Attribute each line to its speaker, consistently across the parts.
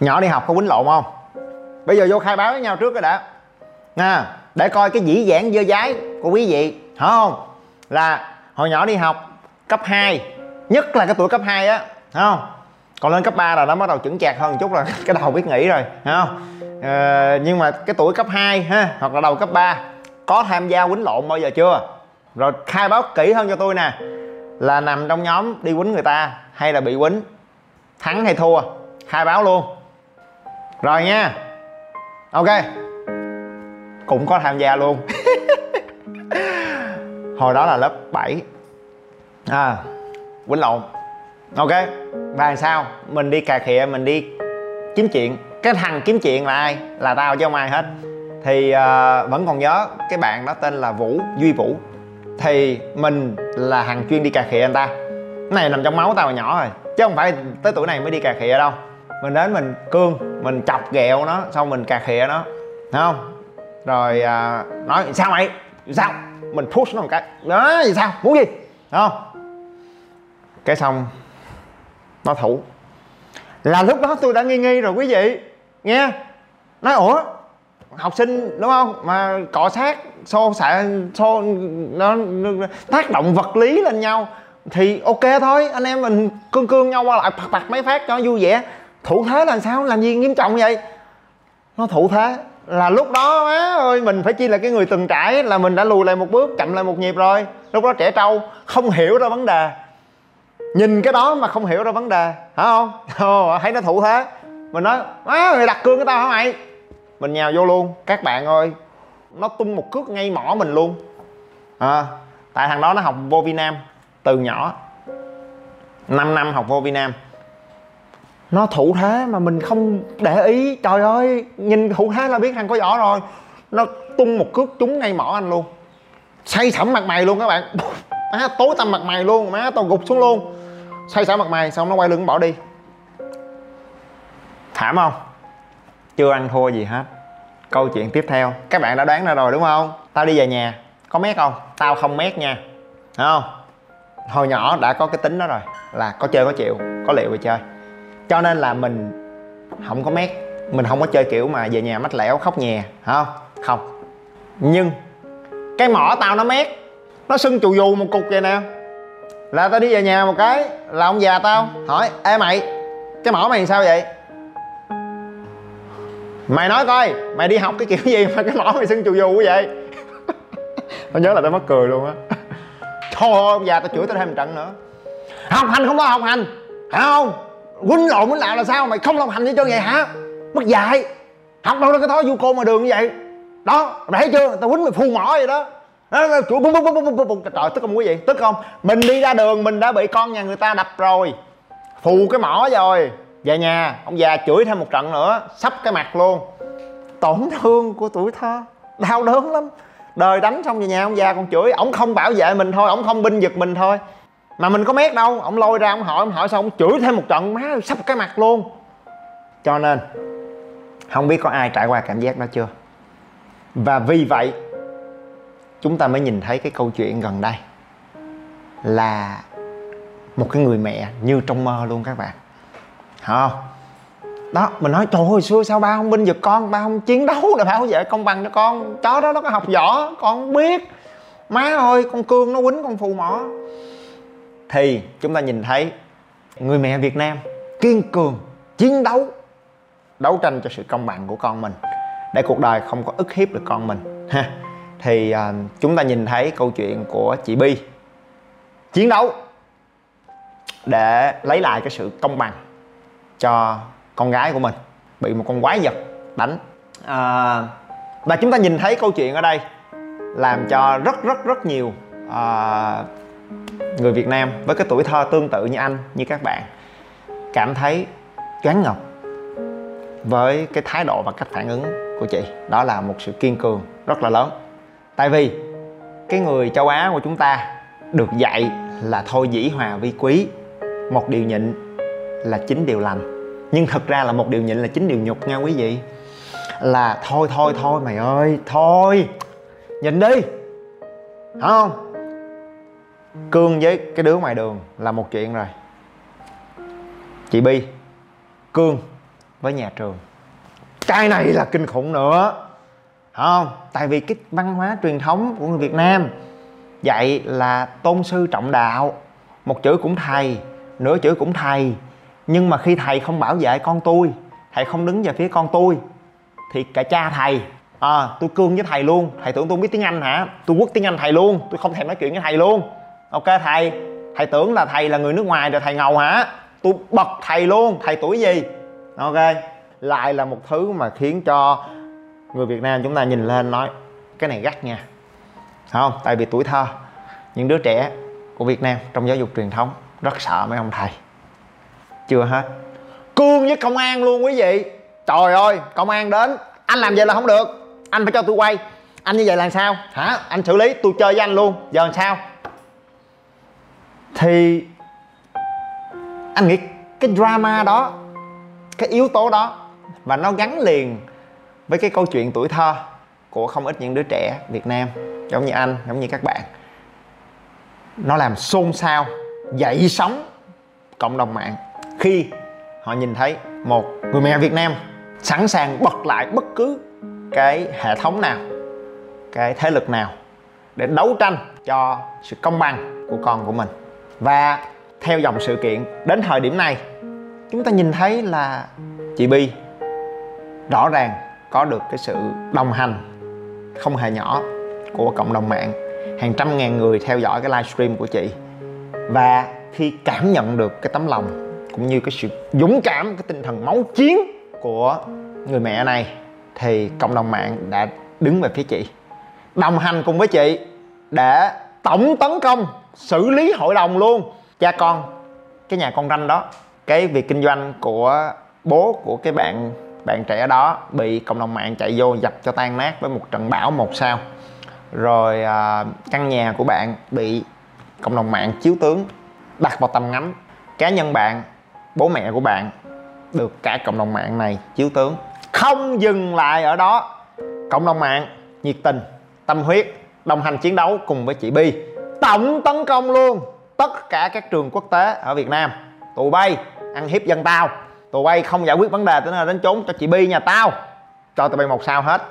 Speaker 1: nhỏ đi học có quýnh lộn không? Bây giờ vô khai báo với nhau trước rồi đã. Nha để coi cái dĩ dãn dơ dái của quý vị hả không? Là hồi nhỏ đi học cấp 2 nhất là cái tuổi cấp 2 á không? Còn lên cấp 3 là nó bắt đầu chững chạc hơn một chút rồi cái đầu biết nghĩ rồi không? Ờ, nhưng mà cái tuổi cấp 2 ha hoặc là đầu cấp 3 có tham gia quýnh lộn bao giờ chưa? Rồi khai báo kỹ hơn cho tôi nè là nằm trong nhóm đi quýnh người ta hay là bị quýnh thắng hay thua khai báo luôn rồi nha. Ok. Cũng có tham gia luôn. Hồi đó là lớp 7 à quýnh lộn. Ok. Và sao? Mình đi cà khịa mình đi kiếm chuyện. Cái thằng kiếm chuyện là ai? Là tao chứ không ai hết. Thì uh, vẫn còn nhớ cái bạn đó tên là vũ duy vũ. Thì mình là thằng chuyên đi cà khịa anh ta. Cái này nằm trong máu tao hồi nhỏ rồi chứ không phải tới tuổi này mới đi cà khịa đâu mình đến mình cương mình chọc ghẹo nó xong mình cà khịa nó. Thấy không? Rồi à, nói sao mày? Sao? Mình push nó một cái. Đó gì sao? Muốn gì? Thấy không? Cái xong nó thủ. Là lúc đó tôi đã nghi nghi rồi quý vị. Nghe? Nói ủa học sinh đúng không? Mà cọ sát xô xạ xô nó, nó tác động vật lý lên nhau. Thì ok thôi anh em mình cương cương nhau qua lại phạt phạt mấy phát cho vui vẻ thủ thế là sao? Làm gì nghiêm trọng vậy? Nó thủ thế. Là lúc đó má ơi mình phải chi là cái người từng trải là mình đã lùi lại một bước chậm lại một nhịp rồi. Lúc đó trẻ trâu không hiểu ra vấn đề. Nhìn cái đó mà không hiểu ra vấn đề hả không? Ồ, thấy nó thủ thế. Mình nói má người đặt cương cái tao hả mày? Mình nhào vô luôn. Các bạn ơi nó tung một cước ngay mỏ mình luôn. À, tại thằng đó nó học vô Việt Nam từ nhỏ. 5 năm học vô Việt Nam nó thủ thế mà mình không để ý. Trời ơi, nhìn thủ thế là biết thằng có võ rồi. Nó tung một cước trúng ngay mỏ anh luôn. Say sẩm mặt mày luôn các bạn. Má tối tăm mặt mày luôn, má tao gục xuống luôn. Say sẩm mặt mày, xong nó quay lưng bỏ đi. Thảm không? Chưa ăn thua gì hết. Câu chuyện tiếp theo. Các bạn đã đoán ra rồi đúng không? Tao đi về nhà. Có mét không? Tao không mét nha. Thấy không? Hồi nhỏ đã có cái tính đó rồi. Là có chơi có chịu, có liệu về chơi cho nên là mình không có mét, mình không có chơi kiểu mà về nhà mách lẻo, khóc nhè không? Không. Nhưng cái mỏ tao nó mét, nó sưng chù dù một cục vậy nè. Là tao đi về nhà một cái, là ông già tao hỏi, ê mày, cái mỏ mày sao vậy? Mày nói coi, mày đi học cái kiểu gì mà cái mỏ mày sưng chù dù quá vậy? Tao nhớ là tao mắc cười luôn á. Thôi, ông già tao chửi tao thêm một trận nữa. Học hành không có học hành hả không? Quýnh lộn quýnh lạo là sao? Mày không làm hành đi cho vậy hả? Mất dạy. Học đâu ra cái thói du côn mà đường như vậy? Đó, mày thấy chưa? Tao quýnh mày phù mỏ vậy đó. Chuỗi bum bum bum bum bum bum trời, tức không quý vị tức không? Mình đi ra đường, mình đã bị con nhà người ta đập rồi. Phù cái mỏ rồi. Về nhà, ông già chửi thêm một trận nữa. Sắp cái mặt luôn. Tổn thương của tuổi thơ. Đau đớn lắm. Đời đánh xong về nhà, ông già còn chửi. Ổng không bảo vệ mình thôi ổng không binh giật mình thôi mà mình có mét đâu, ông lôi ra ông hỏi ông hỏi xong ông chửi thêm một trận, má sắp cái mặt luôn. Cho nên, không biết có ai trải qua cảm giác đó chưa? Và vì vậy, chúng ta mới nhìn thấy cái câu chuyện gần đây là một cái người mẹ như trong mơ luôn các bạn. Hả không? Đó, mình nói, trời ơi, xưa sao ba không binh giật con, ba không chiến đấu để bảo vệ công bằng cho con, chó đó nó có học võ, con không biết. Má ơi, con cương nó quýnh con phù mỏ thì chúng ta nhìn thấy người mẹ Việt Nam kiên cường chiến đấu đấu tranh cho sự công bằng của con mình để cuộc đời không có ức hiếp được con mình. Ha. Thì à, chúng ta nhìn thấy câu chuyện của chị Bi chiến đấu để lấy lại cái sự công bằng cho con gái của mình bị một con quái vật đánh. À, và chúng ta nhìn thấy câu chuyện ở đây làm cho rất rất rất nhiều à, người Việt Nam với cái tuổi thơ tương tự như anh, như các bạn, cảm thấy choáng ngợp với cái thái độ và cách phản ứng của chị. Đó là một sự kiên cường rất là lớn. Tại vì cái người châu á của chúng ta được dạy là thôi dĩ hòa vi quý, một điều nhịn là chín điều lành. Nhưng thực ra là một điều nhịn là chín điều nhục nha quý vị. Là thôi thôi thôi mày ơi, thôi, nhịn đi. Đúng không? Cương với cái đứa ngoài đường là một chuyện rồi. Chị bi cương với nhà trường. Cái này là kinh khủng nữa không? Tại vì cái văn hóa truyền thống của người việt nam dạy là tôn sư trọng đạo. Một chữ cũng thầy nửa chữ cũng thầy. Nhưng mà khi thầy không bảo vệ con tôi thầy không đứng về phía con tôi thì cả cha thầy à, tôi cương với thầy luôn. Thầy tưởng tôi biết tiếng anh hả? Tôi quất tiếng anh thầy luôn tôi không thèm nói chuyện với thầy luôn ok, thầy. Thầy tưởng là thầy là người nước ngoài rồi thầy ngầu hả? Tôi bật thầy luôn. Thầy tuổi gì? Ok. Lại là một thứ mà khiến cho người việt nam chúng ta nhìn lên nói, cái này gắt nha. Không? Tại vì tuổi thơ, những đứa trẻ của việt nam trong giáo dục truyền thống rất sợ mấy ông thầy. Chưa hết. Cương với công an luôn quý vị. Trời ơi, công an đến. Anh làm vậy là không được. Anh phải cho tôi quay. Anh như vậy là sao? Hả? Anh xử lý. Tôi chơi với anh luôn. Giờ làm sao? Thì anh nghĩ cái drama đó, cái yếu tố đó và nó gắn liền với cái câu chuyện tuổi thơ của không ít những đứa trẻ Việt Nam, giống như anh, giống như các bạn. Nó làm xôn xao, dậy sóng cộng đồng mạng khi họ nhìn thấy một người mẹ Việt Nam sẵn sàng bật lại bất cứ cái hệ thống nào, cái thế lực nào để đấu tranh cho sự công bằng của con của mình và theo dòng sự kiện đến thời điểm này, chúng ta nhìn thấy là chị Bi rõ ràng có được cái sự đồng hành không hề nhỏ của cộng đồng mạng, hàng trăm ngàn người theo dõi cái livestream của chị. Và khi cảm nhận được cái tấm lòng cũng như cái sự dũng cảm, cái tinh thần máu chiến của người mẹ này, thì cộng đồng mạng đã đứng về phía chị. Đồng hành cùng với chị để tổng tấn công xử lý hội đồng luôn. Cha con cái nhà con ranh đó cái việc kinh doanh của bố của cái bạn bạn trẻ đó bị cộng đồng mạng chạy vô dập cho tan nát với một trận bão một sao. Rồi à, căn nhà của bạn bị cộng đồng mạng chiếu tướng đặt vào tầm ngắm. Cá nhân bạn bố mẹ của bạn được cả cộng đồng mạng này chiếu tướng. Không dừng lại ở đó. Cộng đồng mạng nhiệt tình tâm huyết đồng hành chiến đấu cùng với chị Bi. Tổng tấn công luôn tất cả các trường quốc tế ở Việt Nam. Tụi bay ăn hiếp dân tao. Tụi bay không giải quyết vấn đề tới nơi đến chốn cho chị Bi nhà tao. Cho tụi bay một sao hết.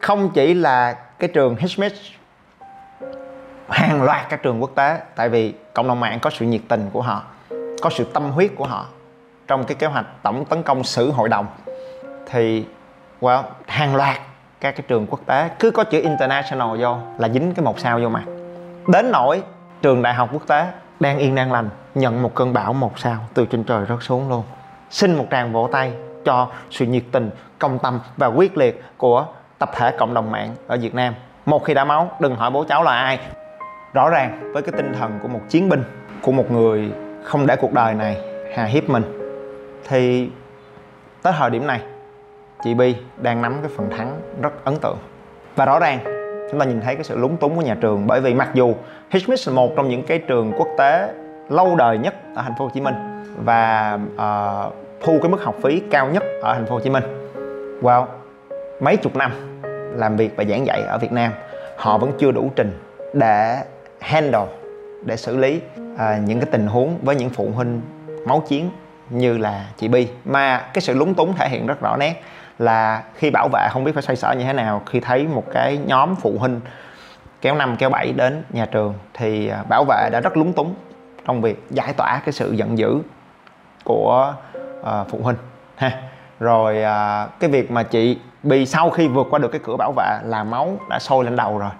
Speaker 1: Không chỉ là cái trường Hsmith hàng loạt các trường quốc tế tại vì cộng đồng mạng có sự nhiệt tình của họ có sự tâm huyết của họ trong cái kế hoạch tổng tấn công xử hội đồng thì well, hàng loạt các cái trường quốc tế, cứ có chữ international vô là dính cái một sao vô mặt. Đến nỗi trường đại học quốc tế đang yên đang lành, nhận một cơn bão một sao từ trên trời rớt xuống luôn. Xin một tràng vỗ tay cho sự nhiệt tình, công tâm và quyết liệt của tập thể cộng đồng mạng ở Việt Nam. Một khi đã máu, đừng hỏi bố cháu là ai. Rõ ràng với cái tinh thần của một chiến binh, của một người không để cuộc đời này hà hiếp mình, thì tới thời điểm này chị Bi đang nắm cái phần thắng rất ấn tượng. Và rõ ràng chúng ta nhìn thấy cái sự lúng túng của nhà trường bởi vì mặc dù Hitchmith là một trong những cái trường quốc tế lâu đời nhất ở thành phố Hồ Chí Minh và uh, thu cái mức học phí cao nhất ở thành phố Hồ Chí Minh. Wow, mấy chục năm làm việc và giảng dạy ở Việt Nam, họ vẫn chưa đủ trình để handle để xử lý uh, những cái tình huống với những phụ huynh máu chiến như là chị Bi. Mà cái sự lúng túng thể hiện rất rõ nét là khi bảo vệ không biết phải xoay sở như thế nào khi thấy một cái nhóm phụ huynh kéo năm kéo bảy đến nhà trường thì à, bảo vệ đã rất lúng túng trong việc giải tỏa cái sự giận dữ của uh, phụ huynh ha. Rồi uh, cái việc mà chị bị sau khi vượt qua được cái cửa bảo vệ là máu đã sôi lên đầu rồi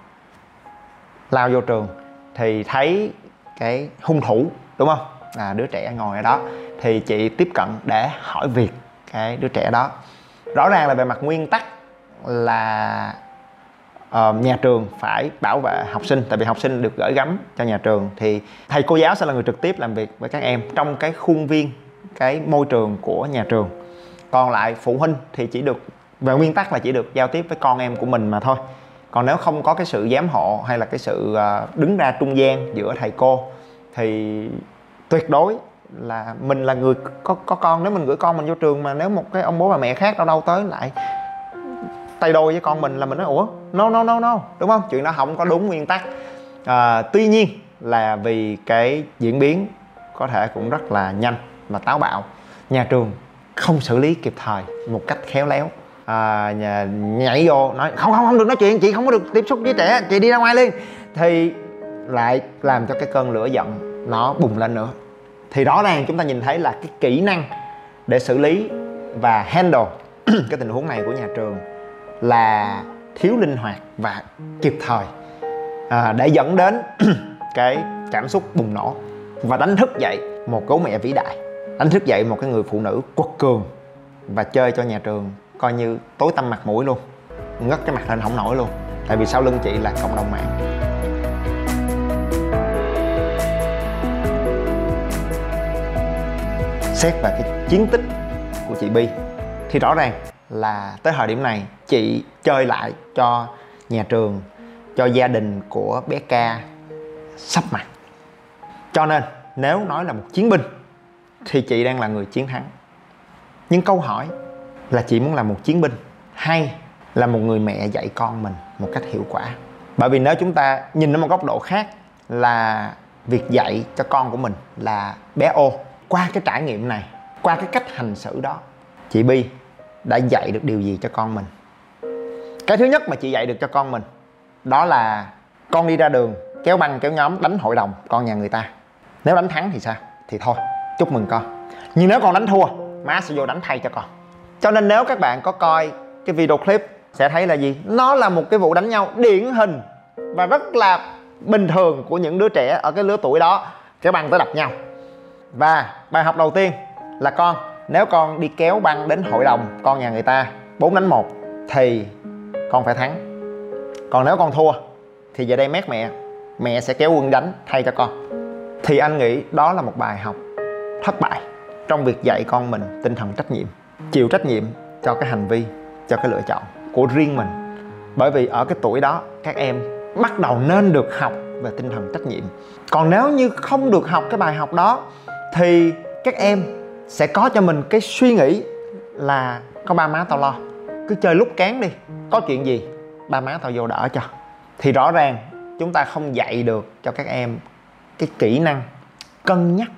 Speaker 1: lao vô trường thì thấy cái hung thủ đúng không? Là đứa trẻ ngồi ở đó thì chị tiếp cận để hỏi việc cái đứa trẻ đó rõ ràng là về mặt nguyên tắc là uh, nhà trường phải bảo vệ học sinh tại vì học sinh được gửi gắm cho nhà trường. Thì thầy cô giáo sẽ là người trực tiếp làm việc với các em trong cái khuôn viên cái môi trường của nhà trường. Còn lại phụ huynh thì chỉ được về nguyên tắc là chỉ được giao tiếp với con em của mình mà thôi. Còn nếu không có cái sự giám hộ hay là cái sự ờ, đứng ra trung gian giữa thầy cô thì tuyệt đối là mình là người có có con nếu mình gửi con mình vô trường mà nếu một cái ông bố bà mẹ khác đâu đâu tới lại tay đôi với con mình là mình nói ủa no no no no đúng không? Chuyện đó không có đúng nguyên tắc. À, tuy nhiên là vì cái diễn biến có thể cũng rất là nhanh và táo bạo nhà trường không xử lý kịp thời một cách khéo léo. À, nhà, nhảy vô nói không không không được nói chuyện chị không có được tiếp xúc với trẻ chị đi ra ngoài liền. Thì lại làm cho cái cơn lửa giận nó bùng lên nữa thì rõ ràng chúng ta nhìn thấy là cái kỹ năng để xử lý và handle cái tình huống này của nhà trường là thiếu linh hoạt và kịp thời à, để dẫn đến cái cảm xúc bùng nổ và đánh thức dậy một cố mẹ vĩ đại đánh thức dậy một cái người phụ nữ quật cường và chơi cho nhà trường coi như tối tăm mặt mũi luôn ngất cái mặt lên không nổi luôn. Tại vì sau lưng chị là cộng đồng mạng. Xét về cái chiến tích của chị Bi, thì rõ ràng là tới thời điểm này chị chơi lại cho nhà trường, cho gia đình của bé ca sắp mặt. Cho nên nếu nói là một chiến binh thì chị đang là người chiến thắng. Nhưng câu hỏi là chị muốn là một chiến binh hay là một người mẹ dạy con mình một cách hiệu quả? Bởi vì nếu chúng ta nhìn ở một góc độ khác là việc dạy cho con của mình là bé ô qua cái trải nghiệm này, qua cái cách hành xử đó, chị bi đã dạy được điều gì cho con mình? Cái thứ nhất mà chị dạy được cho con mình, đó là con đi ra đường, kéo băng kéo nhóm, đánh hội đồng con nhà người ta. Nếu đánh thắng thì sao? Thì thôi, chúc mừng con. Nhưng nếu con đánh thua, má sẽ vô đánh thay cho con. Cho nên nếu các bạn có coi cái video clip sẽ thấy là gì? Nó là một cái vụ đánh nhau điển hình và rất là bình thường của những đứa trẻ ở cái lứa tuổi đó. Kéo băng tới đập nhau và bài học đầu tiên là con, nếu con đi kéo băng đến hội đồng con nhà người ta 4 đánh 1 thì con phải thắng. Còn nếu con thua, thì giờ đây mét mẹ mẹ sẽ kéo quân đánh thay cho con. Thì anh nghĩ đó là một bài học thất bại trong việc dạy con mình tinh thần trách nhiệm, chịu trách nhiệm cho cái hành vi, cho cái lựa chọn của riêng mình. Bởi vì ở cái tuổi đó, các em bắt đầu nên được học về tinh thần trách nhiệm. Còn nếu như không được học cái bài học đó thì các em sẽ có cho mình cái suy nghĩ là có ba má tao lo. Cứ chơi lúc cán đi, có chuyện gì, ba má tao vô đỡ cho. Thì rõ ràng chúng ta không dạy được cho các em cái kỹ năng cân nhắc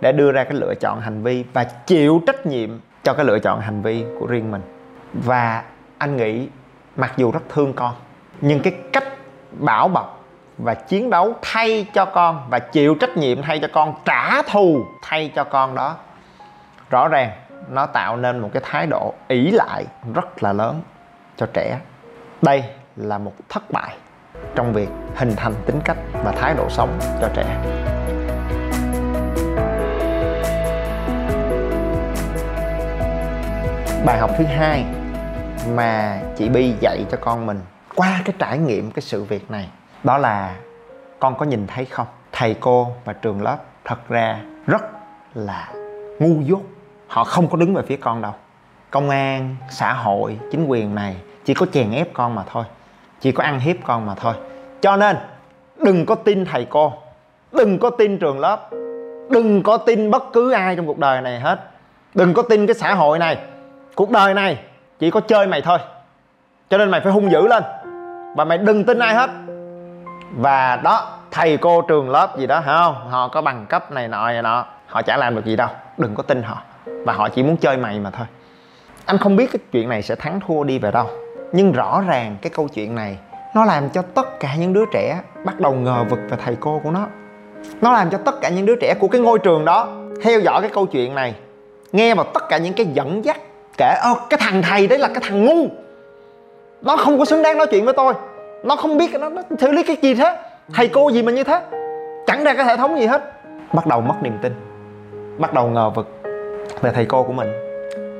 Speaker 1: để đưa ra cái lựa chọn hành vi và chịu trách nhiệm cho cái lựa chọn hành vi của riêng mình. Và anh nghĩ mặc dù rất thương con, nhưng cái cách bảo bọc và chiến đấu thay cho con, và chịu trách nhiệm thay cho con, trả thù thay cho con đó. Rõ ràng, nó tạo nên một cái thái độ ỷ lại rất là lớn cho trẻ. Đây là một thất bại trong việc hình thành tính cách và thái độ sống cho trẻ. Bài học thứ hai mà chị Bi dạy cho con mình qua cái trải nghiệm cái sự việc này đó là con có nhìn thấy không? Thầy cô và trường lớp thật ra rất là ngu dốt. Họ không có đứng về phía con đâu. Công an, xã hội, chính quyền này chỉ có chèn ép con mà thôi. Chỉ có ăn hiếp con mà thôi. Cho nên, đừng có tin thầy cô. Đừng có tin trường lớp. Đừng có tin bất cứ ai trong cuộc đời này hết. Đừng có tin cái xã hội này. Cuộc đời này chỉ có chơi mày thôi. Cho nên mày phải hung dữ lên. Và mày đừng tin ai hết và đó, thầy cô trường lớp gì đó, hả không? Họ có bằng cấp này nọ này nọ họ chả làm được gì đâu, đừng có tin họ. Và họ chỉ muốn chơi mày mà thôi. Anh không biết cái chuyện này sẽ thắng thua đi về đâu. Nhưng rõ ràng cái câu chuyện này, nó làm cho tất cả những đứa trẻ bắt đầu ngờ vực về thầy cô của nó. Nó làm cho tất cả những đứa trẻ của cái ngôi trường đó theo dõi cái câu chuyện này, nghe vào tất cả những cái dẫn dắt kể, ơ, cái thằng thầy đấy là cái thằng ngu. Nó không có xứng đáng nói chuyện với tôi nó không biết nó, nó xử lý cái gì thế? Thầy cô gì mà như thế? Chẳng ra cái hệ thống gì hết. Bắt đầu mất niềm tin. Bắt đầu ngờ vực về thầy cô của mình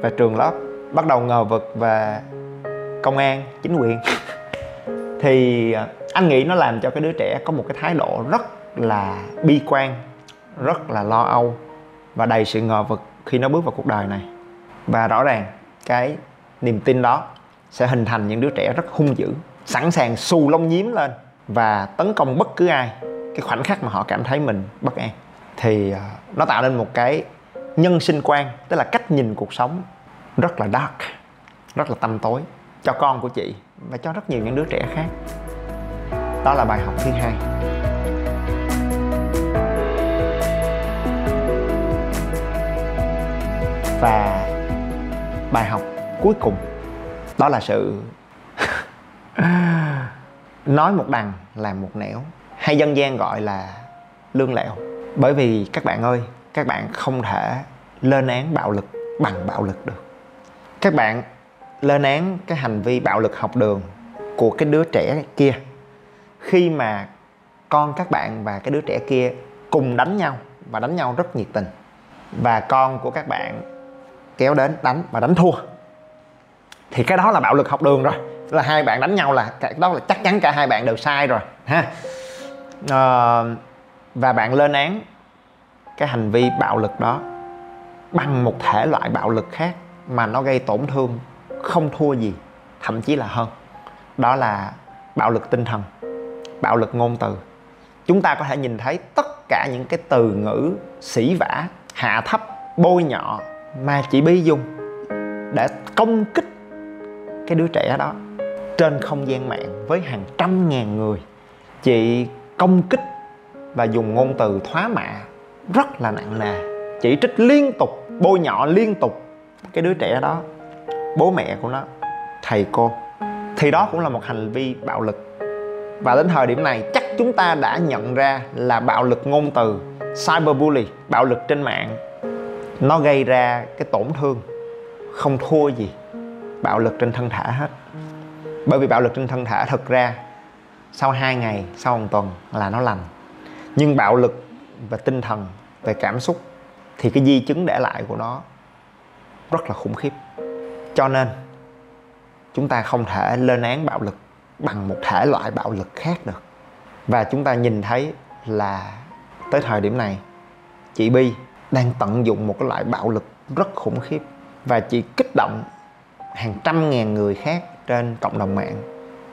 Speaker 1: về trường lớp. Bắt đầu ngờ vực về công an chính quyền. Thì à, anh nghĩ nó làm cho cái đứa trẻ có một cái thái độ rất là bi quan rất là lo âu và đầy sự ngờ vực khi nó bước vào cuộc đời này. Và rõ ràng cái niềm tin đó sẽ hình thành những đứa trẻ rất hung dữ sẵn sàng xù lông nhím lên và tấn công bất cứ ai. Cái khoảnh khắc mà họ cảm thấy mình bất an. Thì à, nó tạo nên một cái nhân sinh quan, tức là cách nhìn cuộc sống rất là dark, rất là tăm tối cho con của chị và cho rất nhiều những đứa trẻ khác. Đó là bài học thứ hai. Và bài học cuối cùng, đó là sự nói một đằng làm một nẻo, hay dân gian gọi là lương lẹo. Bởi vì các bạn ơi, các bạn không thể lên án bạo lực bằng bạo lực được. Các bạn lên án cái hành vi bạo lực học đường của cái đứa trẻ kia. Khi mà con các bạn và cái đứa trẻ kia cùng đánh nhau và đánh nhau rất nhiệt tình. Và con của các bạn kéo đến đánh và đánh thua. Thì cái đó là bạo lực học đường rồi là hai bạn đánh nhau là cái đó là chắc chắn cả hai bạn đều sai rồi ha. À, và bạn lên án cái hành vi bạo lực đó bằng một thể loại bạo lực khác mà nó gây tổn thương không thua gì thậm chí là hơn. Đó là bạo lực tinh thần bạo lực ngôn từ. Chúng ta có thể nhìn thấy tất cả những cái từ ngữ sỉ vả hạ thấp bôi nhọ mà chỉ bi dùng để công kích cái đứa trẻ đó trên không gian mạng với hàng trăm ngàn người. Chị công kích và dùng ngôn từ thoá mạ rất là nặng nề. Chỉ trích liên tục, bôi nhọ liên tục cái đứa trẻ đó, bố mẹ của nó, thầy cô. Thì đó cũng là một hành vi bạo lực. Và đến thời điểm này, chắc chúng ta đã nhận ra là bạo lực ngôn từ, cyberbully, bạo lực trên mạng, nó gây ra cái tổn thương, không thua gì bạo lực trên thân thể hết bởi vì bạo lực trên thân thể thật ra sau 2 ngày, sau một tuần là nó lành. Nhưng bạo lực về tinh thần, về cảm xúc thì cái di chứng để lại của nó rất là khủng khiếp. Cho nên, chúng ta không thể lên án bạo lực bằng một thể loại bạo lực khác được. Và chúng ta nhìn thấy là tới thời điểm này, chị Bi đang tận dụng một cái loại bạo lực rất khủng khiếp và chị kích động hàng trăm ngàn người khác trên cộng đồng mạng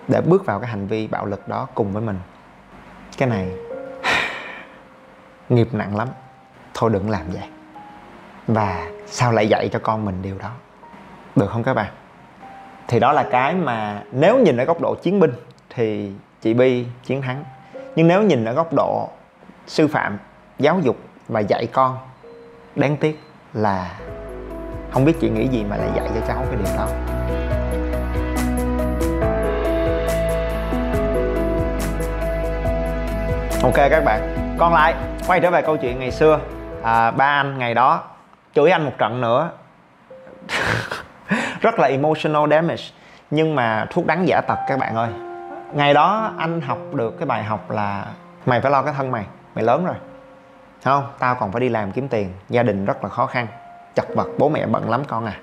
Speaker 1: để bước vào cái hành vi bạo lực đó cùng với mình. Cái này nghiệp nặng lắm. Thôi đừng làm vậy. Và sao lại dạy cho con mình điều đó? Được không các bạn? Thì đó là cái mà nếu nhìn ở góc độ chiến binh thì chị Bi chiến thắng. Nhưng nếu nhìn ở góc độ sư phạm, giáo dục và dạy con, đáng tiếc là không biết chị nghĩ gì mà lại dạy cho cháu cái điều đó. Ok các bạn. Còn lại quay trở về câu chuyện ngày xưa. À, ba anh ngày đó chửi anh một trận nữa. Rất là emotional damage nhưng mà thuốc đắng giả tật các bạn ơi. Ngày đó anh học được cái bài học là mày phải lo cái thân mày mày lớn rồi. Không? Tao còn phải đi làm kiếm tiền gia đình rất là khó khăn. Chật vật bố mẹ bận lắm con à.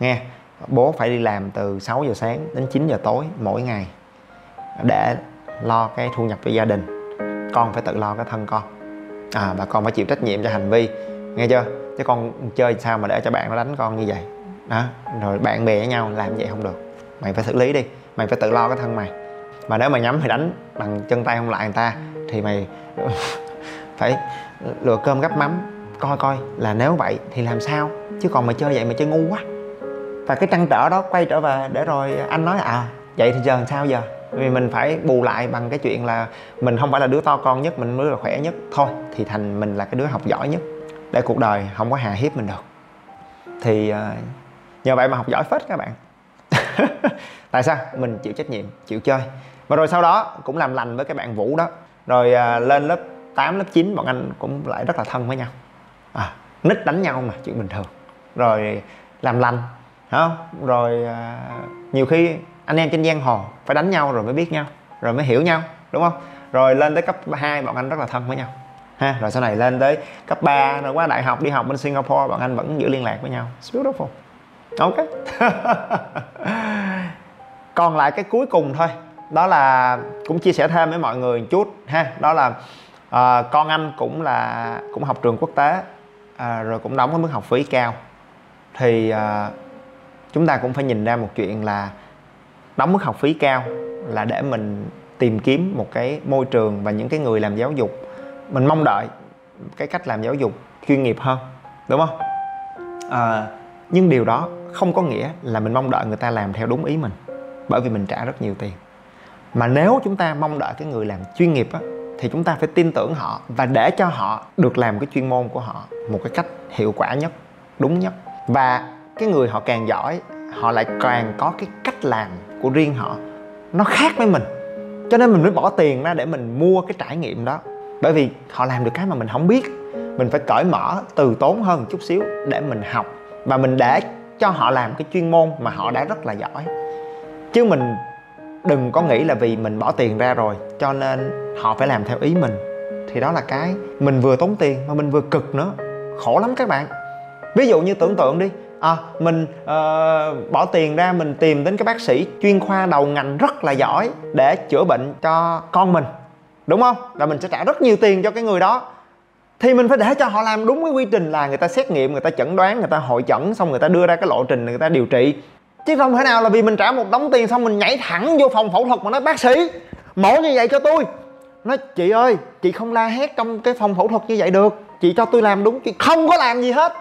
Speaker 1: Nghe bố phải đi làm từ 6 giờ sáng đến 9 giờ tối mỗi ngày để lo cái thu nhập cho gia đình con phải tự lo cái thân con. À và con phải chịu trách nhiệm cho hành vi. Nghe chưa? Chứ con chơi sao mà để cho bạn nó đánh con như vậy? Đó, rồi bạn bè với nhau làm vậy không được. Mày phải xử lý đi. Mày phải tự lo cái thân mày. Mà nếu mày nhắm mày đánh bằng chân tay không lại người ta, thì mày phải lừa cơm gắp mắm, coi coi là nếu vậy thì làm sao? Chứ còn mày chơi vậy mày chơi ngu quá. Và cái trăn trở đó quay trở về để rồi anh nói à vậy thì giờ làm sao giờ? Vì mình phải bù lại bằng cái chuyện là mình không phải là đứa to con nhất mình mới là khỏe nhất. Thôi thì thành mình là cái đứa học giỏi nhất để cuộc đời không có hà hiếp mình được. Thì ờ, nhờ vậy mà học giỏi phết các bạn. Tại sao? Mình chịu trách nhiệm chịu chơi. Và rồi sau đó cũng làm lành với cái bạn vũ đó. Rồi ờ, lên lớp 8, lớp 9 bọn anh cũng lại rất là thân với nhau. À, nít đánh nhau mà chuyện bình thường. Rồi làm lành không rồi à, nhiều khi anh em trên giang hồ phải đánh nhau rồi mới biết nhau rồi mới hiểu nhau đúng không? Rồi lên tới cấp 2 bọn anh rất là thân với nhau. Ha rồi sau này lên tới cấp 3 rồi qua đại học đi học bên Singapore bọn anh vẫn giữ liên lạc với nhau. It's beautiful. Ok. Còn lại cái cuối cùng thôi. Đó là cũng chia sẻ thêm với mọi người một chút ha. Đó là uh, con anh cũng là cũng học trường quốc tế uh, rồi cũng đóng cái mức học phí cao. Thì uh, chúng ta cũng phải nhìn ra một chuyện là đóng mức học phí cao là để mình tìm kiếm một cái môi trường và những cái người làm giáo dục. Mình mong đợi cái cách làm giáo dục chuyên nghiệp hơn đúng không? À, nhưng điều đó không có nghĩa là mình mong đợi người ta làm theo đúng ý mình bởi vì mình trả rất nhiều tiền. Mà nếu chúng ta mong đợi cái người làm chuyên nghiệp á, thì chúng ta phải tin tưởng họ và để cho họ được làm cái chuyên môn của họ một cái cách hiệu quả nhất đúng nhất. Và cái người họ càng giỏi họ lại càng có cái cách làm của riêng họ, nó khác với mình. Cho nên mình mới bỏ tiền ra để mình mua cái trải nghiệm đó. Bởi vì họ làm được cái mà mình không biết. Mình phải cởi mở, từ tốn hơn một chút xíu để mình học. Và mình để cho họ làm cái chuyên môn mà họ đã rất là giỏi. Chứ mình đừng có nghĩ là vì mình bỏ tiền ra rồi, cho nên họ phải làm theo ý mình. Thì đó là cái. Mình vừa tốn tiền mà mình vừa cực nữa. Khổ lắm các bạn. Ví dụ như tưởng tượng đi à, mình uh, bỏ tiền ra mình tìm đến cái bác sĩ chuyên khoa đầu ngành rất là giỏi để chữa bệnh cho con mình đúng không? Là mình sẽ trả rất nhiều tiền cho cái người đó. Thì mình phải để cho họ làm đúng cái quy trình là người ta xét nghiệm người ta chẩn đoán người ta hội chẩn xong người ta đưa ra cái lộ trình người ta điều trị. Chứ không thể nào là vì mình trả một đống tiền xong mình nhảy thẳng vô phòng phẫu thuật mà nói bác sĩ mổ như vậy cho tôi. Nói chị ơi chị không la hét trong cái phòng phẫu thuật như vậy được. Chị cho tôi làm đúng chị không có làm gì hết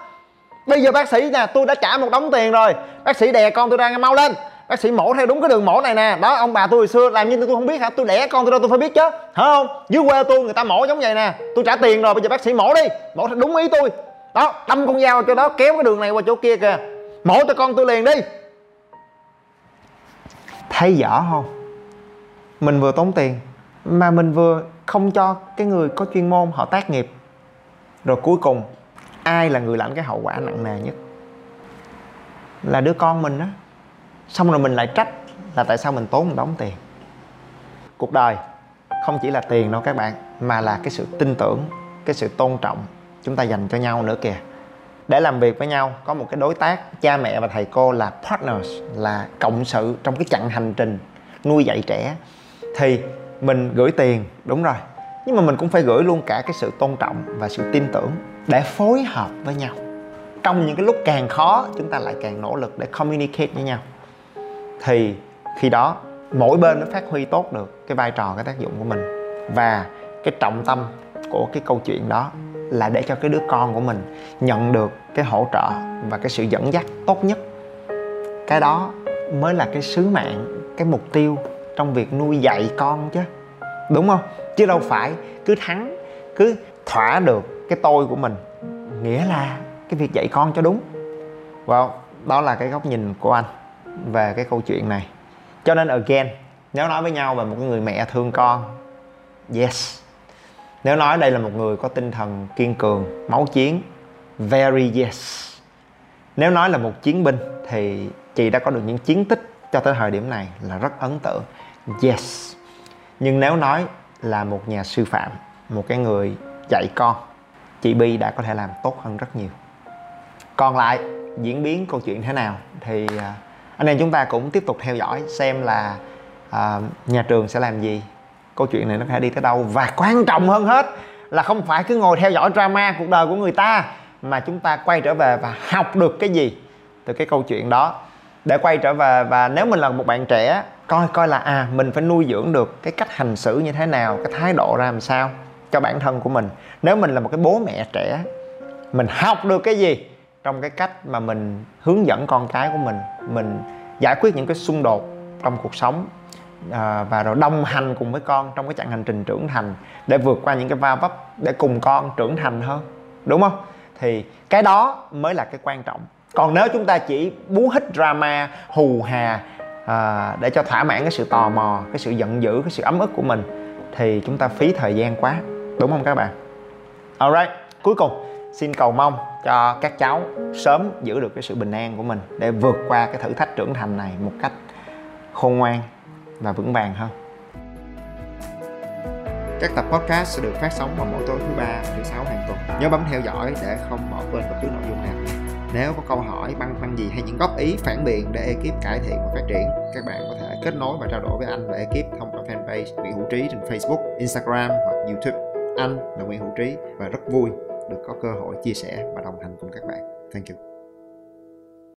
Speaker 1: bây giờ bác sĩ nè, tôi đã trả một đống tiền rồi. Bác sĩ đè con tôi ra mau lên. Bác sĩ mổ theo đúng cái đường mổ này nè. Đó, ông bà tôi hồi xưa làm như tôi không biết hả? Tôi đẻ con tôi đâu tôi phải biết chứ. Hả không? Dưới quê tôi người ta mổ giống vậy nè. Tôi trả tiền rồi, bây giờ bác sĩ mổ đi. Mổ theo đúng ý tôi. Đó, đâm con dao cho đó kéo cái đường này qua chỗ kia kìa. Mổ cho con tôi liền đi. Thấy rõ không? Mình vừa tốn tiền, mà mình vừa không cho cái người có chuyên môn họ tác nghiệp. Rồi cuối cùng ai là người lãnh cái hậu quả nặng nề nhất? Là đứa con mình á. Xong rồi mình lại trách là tại sao mình tốn một đống tiền. Cuộc đời không chỉ là tiền đâu các bạn, mà là cái sự tin tưởng, cái sự tôn trọng chúng ta dành cho nhau nữa kìa. Để làm việc với nhau, có một cái đối tác, cha mẹ và thầy cô là partners, là cộng sự trong cái chặng hành trình nuôi dạy trẻ. Thì mình gửi tiền, đúng rồi. Nhưng mà mình cũng phải gửi luôn cả cái sự tôn trọng và sự tin tưởng để phối hợp với nhau. Trong những cái lúc càng khó, chúng ta lại càng nỗ lực để communicate với nhau. Thì khi đó, mỗi bên nó phát huy tốt được cái vai trò, cái tác dụng của mình. Và cái trọng tâm của cái câu chuyện đó là để cho cái đứa con của mình nhận được cái hỗ trợ và cái sự dẫn dắt tốt nhất. Cái đó mới là cái sứ mạng, cái mục tiêu trong việc nuôi dạy con chứ. Đúng không? Chứ đâu phải cứ thắng, cứ thỏa được cái tôi của mình nghĩa là cái việc dạy con cho đúng. Well, đó là cái góc nhìn của anh về cái câu chuyện này. Cho nên again nếu nói với nhau về một người mẹ thương con yes. Nếu nói đây là một người có tinh thần kiên cường máu chiến very yes. Nếu nói là một chiến binh thì chị đã có được những chiến tích cho tới thời điểm này là rất ấn tượng. Yes. Nhưng nếu nói là một nhà sư phạm một cái người dạy con chị Bi đã có thể làm tốt hơn rất nhiều. Còn lại diễn biến câu chuyện thế nào thì à, anh em chúng ta cũng tiếp tục theo dõi xem là uh, nhà trường sẽ làm gì. Câu chuyện này nó sẽ đi tới đâu. Và quan trọng hơn hết là không phải cứ ngồi theo dõi drama cuộc đời của người ta mà chúng ta quay trở về và học được cái gì từ cái câu chuyện đó. Để quay trở về và nếu mình là một bạn trẻ coi coi là à mình phải nuôi dưỡng được cái cách hành xử như thế nào cái thái độ ra làm sao cho bản thân của mình. Nếu mình là một cái bố mẹ trẻ mình học được cái gì trong cái cách mà mình hướng dẫn con cái của mình mình giải quyết những cái xung đột trong cuộc sống à, và rồi đồng hành cùng với con trong cái chặng hành trình trưởng thành để vượt qua những cái va vấp để cùng con trưởng thành hơn đúng không? Thì cái đó mới là cái quan trọng. Còn nếu chúng ta chỉ bú hít drama hù hà à, để cho thỏa mãn cái sự tò mò cái sự giận dữ cái sự ấm ức của mình thì chúng ta phí thời gian quá đúng không các bạn? Alright cuối cùng xin cầu mong cho các cháu sớm giữ được cái sự bình an của mình để vượt qua cái thử thách trưởng thành này một cách khôn ngoan và vững vàng hơn.
Speaker 2: Các tập podcast sẽ được phát sóng vào mỗi tối thứ ba thứ sáu hàng tuần. Nhớ bấm theo dõi để không bỏ quên bất cứ nội dung nào. Nếu có câu hỏi băn khoăn gì hay những góp ý phản biện để ekip cải thiện và phát triển các bạn có thể kết nối và trao đổi với anh và ekip thông qua fanpage Nguyễn Hữu Trí trên Facebook, Instagram hoặc YouTube anh là Nguyễn Hữu Trí và rất vui được có cơ hội chia sẻ và đồng hành cùng các bạn. Thank you.